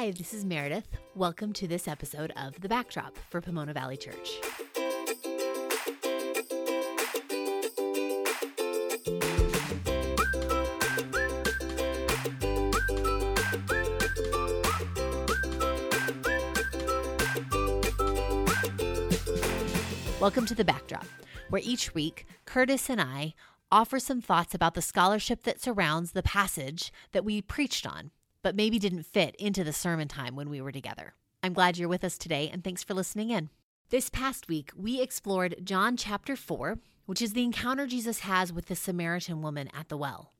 Hi, this is Meredith. Welcome to this episode of The Backdrop for Pomona Valley Church. Welcome to The Backdrop, where each week Curtis and I offer some thoughts about the scholarship that surrounds the passage that we preached on, but maybe didn't fit into the sermon time when we were together. I'm glad you're with us today, and thanks for listening in. This past week, we explored John chapter 4, which is the encounter Jesus has with the Samaritan woman at the well.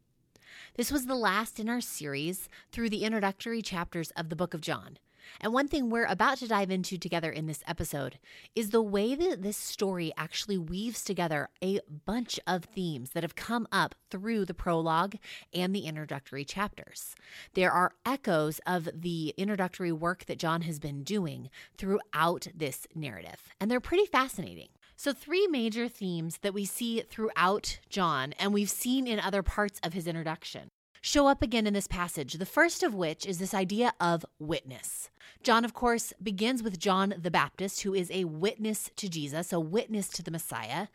This was the last in our series through the introductory chapters of the book of John. And one thing we're about to dive into together in this episode is the way that this story actually weaves together a bunch of themes that have come up through the prologue and the introductory chapters. There are echoes of the introductory work that John has been doing throughout this narrative, and they're pretty fascinating. So, three major themes that we see throughout John and we've seen in other parts of his introduction show up again in this passage, the first of which is this idea of witness. John, of course, begins with John the Baptist, who is a witness to Jesus, a witness to the Messiah,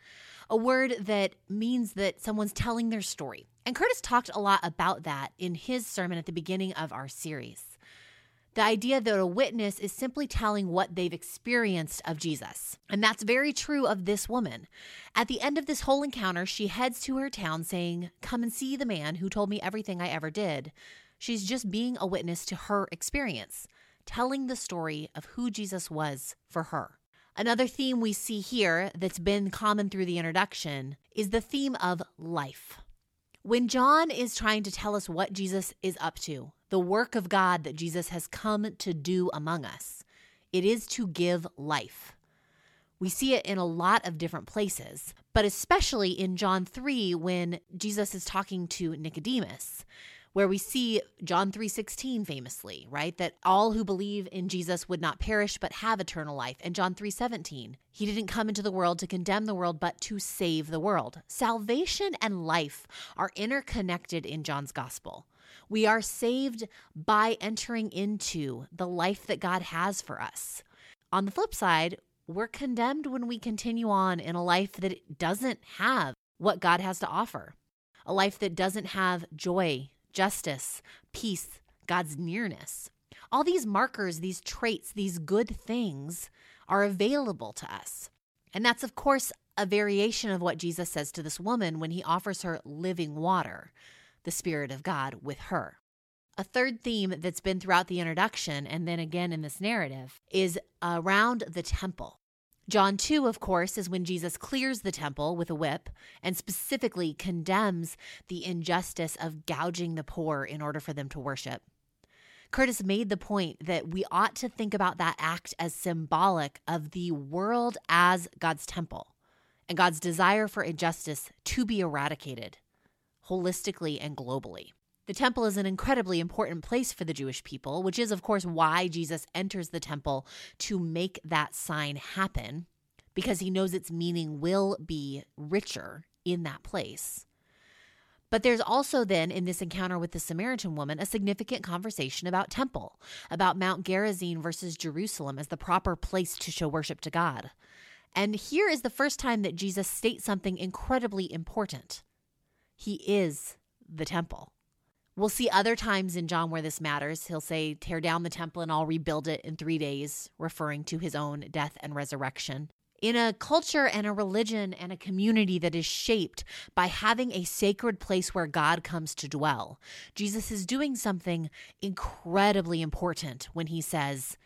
a word that means that someone's telling their story. And Curtis talked a lot about that in his sermon at the beginning of our series. The idea that a witness is simply telling what they've experienced of Jesus. And that's very true of this woman. At the end of this whole encounter, she heads to her town saying, Come and see the man who told me everything I ever did. She's just being a witness to her experience, telling the story of who Jesus was for her. Another theme we see here that's been common through the introduction is the theme of life. When John is trying to tell us what Jesus is up to, the work of God that Jesus has come to do among us. It is to give life. We see it in a lot of different places, but especially in John 3 when Jesus is talking to Nicodemus where we see John 3:16 famously, right? That all who believe in Jesus would not perish but have eternal life. And John 3:17, he didn't come into the world to condemn the world but to save the world. Salvation and life are interconnected in John's gospel. We are saved by entering into the life that God has for us. On the flip side, we're condemned when we continue on in a life that doesn't have what God has to offer, a life that doesn't have joy, justice, peace, God's nearness. All these markers, these traits, these good things are available to us. And that's, of course, a variation of what Jesus says to this woman when he offers her living water the Spirit of God with her. A third theme that's been throughout the introduction and then again in this narrative is around the temple. John 2, of course, is when Jesus clears the temple with a whip and specifically condemns the injustice of gouging the poor in order for them to worship. Curtis made the point that we ought to think about that act as symbolic of the world as God's temple and God's desire for injustice to be eradicated holistically and globally. The temple is an incredibly important place for the Jewish people, which is, of course, why Jesus enters the temple to make that sign happen, because he knows its meaning will be richer in that place. But there's also then in this encounter with the Samaritan woman a significant conversation about temple, about Mount Gerizim versus Jerusalem as the proper place to show worship to God. And here is the first time that Jesus states something incredibly important. He is the temple. We'll see other times in John where this matters. He'll say, Tear down the temple and I'll rebuild it in three days, referring to his own death and resurrection. In a culture and a religion and a community that is shaped by having a sacred place where God comes to dwell, Jesus is doing something incredibly important when he says,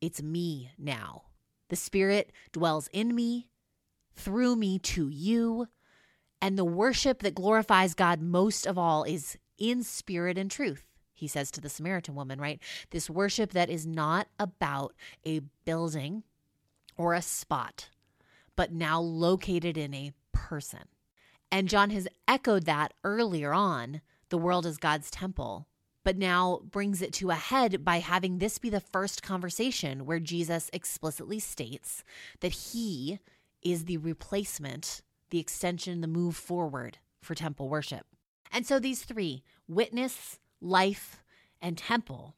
It's me now. The Spirit dwells in me, through me to you. And the worship that glorifies God most of all is in spirit and truth. He says to the Samaritan woman, right? This worship that is not about a building or a spot, but now located in a person. And John has echoed that earlier on the world is God's temple, but now brings it to a head by having this be the first conversation where Jesus explicitly states that he is the replacement the extension, the move forward for temple worship. And so these three witness, life, and temple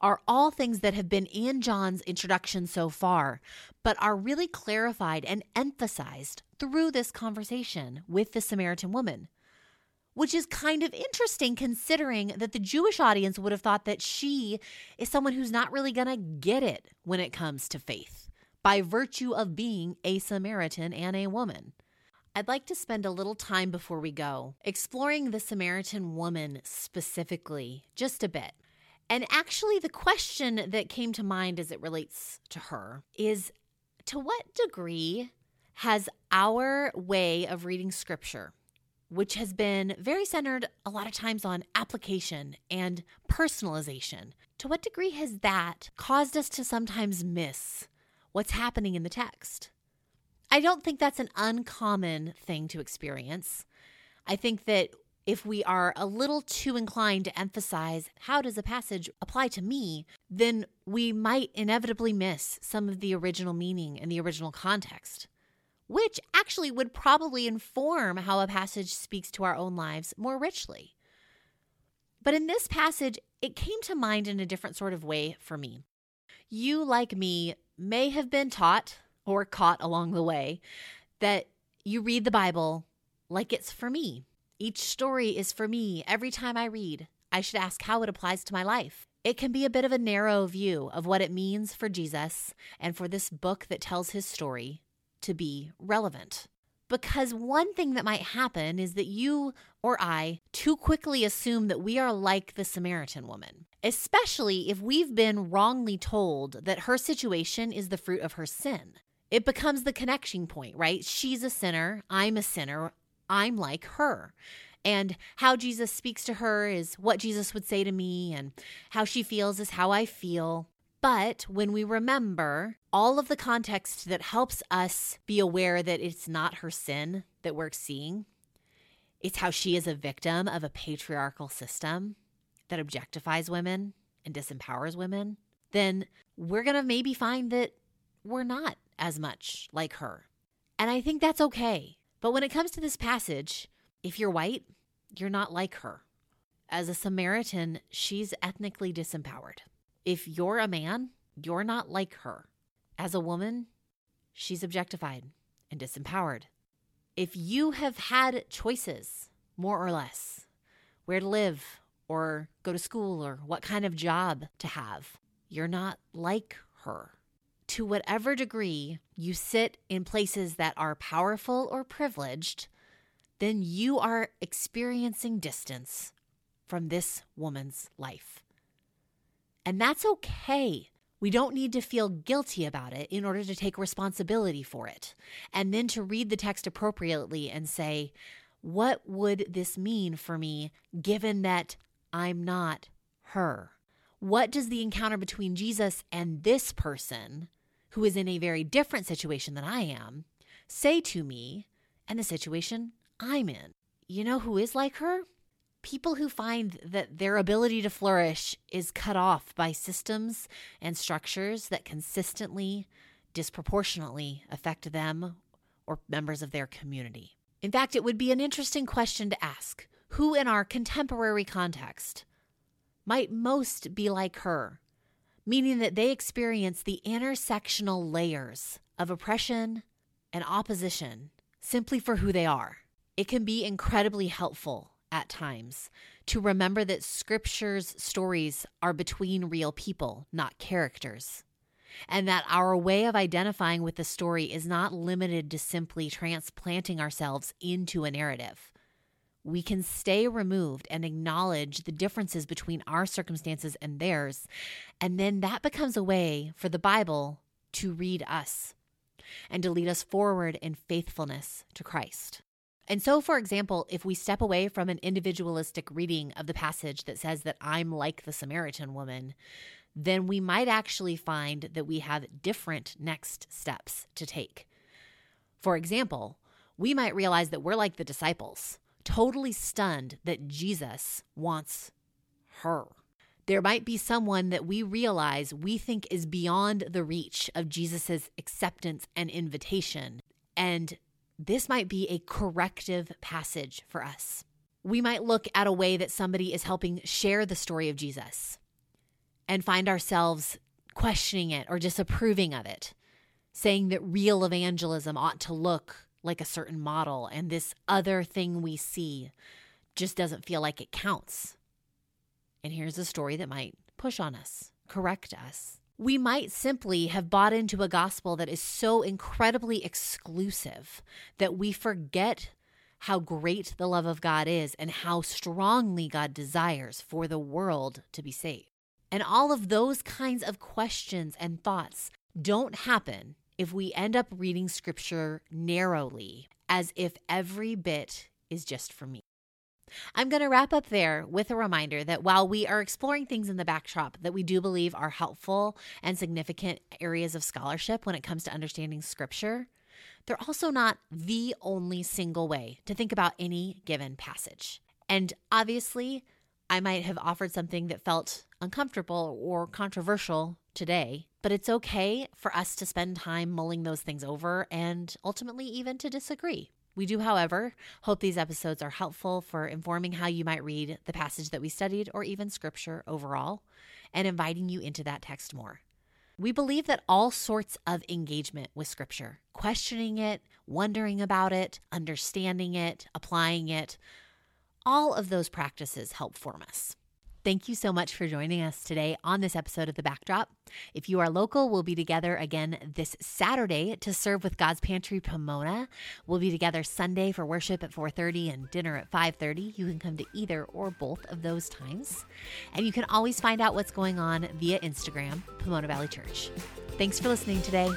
are all things that have been in John's introduction so far, but are really clarified and emphasized through this conversation with the Samaritan woman. Which is kind of interesting considering that the Jewish audience would have thought that she is someone who's not really going to get it when it comes to faith by virtue of being a Samaritan and a woman. I'd like to spend a little time before we go exploring the Samaritan woman specifically, just a bit. And actually, the question that came to mind as it relates to her is to what degree has our way of reading scripture, which has been very centered a lot of times on application and personalization, to what degree has that caused us to sometimes miss what's happening in the text? I don't think that's an uncommon thing to experience. I think that if we are a little too inclined to emphasize how does a passage apply to me, then we might inevitably miss some of the original meaning and the original context, which actually would probably inform how a passage speaks to our own lives more richly. But in this passage, it came to mind in a different sort of way for me. You, like me, may have been taught or caught along the way that you read the Bible like it's for me each story is for me. Every time I read, I should ask how it applies to my life. It can be a bit of a narrow view of what it means for Jesus and for this book that tells his story to be relevant. Because one thing that might happen is that you or I too quickly assume that we are like the Samaritan woman, especially if we've been wrongly told that her situation is the fruit of her sin. It becomes the connection point, right? She's a sinner, I'm a sinner, I'm like her. And how Jesus speaks to her is what Jesus would say to me, and how she feels is how I feel. But when we remember all of the context that helps us be aware that it's not her sin that we're seeing, it's how she is a victim of a patriarchal system that objectifies women and disempowers women, then we're going to maybe find that we're not as much like her. And I think that's okay. But when it comes to this passage, if you're white, you're not like her. As a Samaritan, she's ethnically disempowered. If you're a man, you're not like her. As a woman, she's objectified and disempowered. If you have had choices, more or less, where to live or go to school or what kind of job to have, you're not like her to whatever degree you sit in places that are powerful or privileged, then you are experiencing distance from this woman's life. And that's okay. We don't need to feel guilty about it in order to take responsibility for it. And then to read the text appropriately and say, what would this mean for me given that I'm not her? What does the encounter between Jesus and this person, who is in a very different situation than I am, say to me and the situation I'm in? You know who is like her? People who find that their ability to flourish is cut off by systems and structures that consistently, disproportionately affect them or members of their community. In fact, it would be an interesting question to ask who in our contemporary context might most be like her, meaning that they experience the intersectional layers of oppression and opposition simply for who they are. It can be incredibly helpful at times to remember that scripture's stories are between real people, not characters. And that our way of identifying with the story is not limited to simply transplanting ourselves into a narrative we can stay removed and acknowledge the differences between our circumstances and theirs. And then that becomes a way for the Bible to read us and to lead us forward in faithfulness to Christ. And so, for example, if we step away from an individualistic reading of the passage that says that I'm like the Samaritan woman, then we might actually find that we have different next steps to take. For example, we might realize that we're like the disciples totally stunned that Jesus wants her. There might be someone that we realize we think is beyond the reach of Jesus' acceptance and invitation. And this might be a corrective passage for us. We might look at a way that somebody is helping share the story of Jesus and find ourselves questioning it or disapproving of it, saying that real evangelism ought to look like a certain model and this other thing we see just doesn't feel like it counts. And here's a story that might push on us, correct us. We might simply have bought into a gospel that is so incredibly exclusive that we forget how great the love of God is and how strongly God desires for the world to be saved. And all of those kinds of questions and thoughts don't happen if we end up reading scripture narrowly, as if every bit is just for me. I'm going to wrap up there with a reminder that while we are exploring things in the backdrop that we do believe are helpful and significant areas of scholarship when it comes to understanding scripture, they're also not the only single way to think about any given passage. And obviously, I might have offered something that felt uncomfortable or controversial today, but it's okay for us to spend time mulling those things over and ultimately even to disagree. We do, however, hope these episodes are helpful for informing how you might read the passage that we studied or even scripture overall and inviting you into that text more. We believe that all sorts of engagement with Scripture, questioning it, wondering about it, understanding it, applying it, all of those practices help form us. Thank you so much for joining us today on this episode of The Backdrop. If you are local, we'll be together again this Saturday to serve with God's Pantry Pomona. We'll be together Sunday for worship at 4:30 and dinner at 5:30. You can come to either or both of those times. And you can always find out what's going on via Instagram, Pomona Valley Church. Thanks for listening today.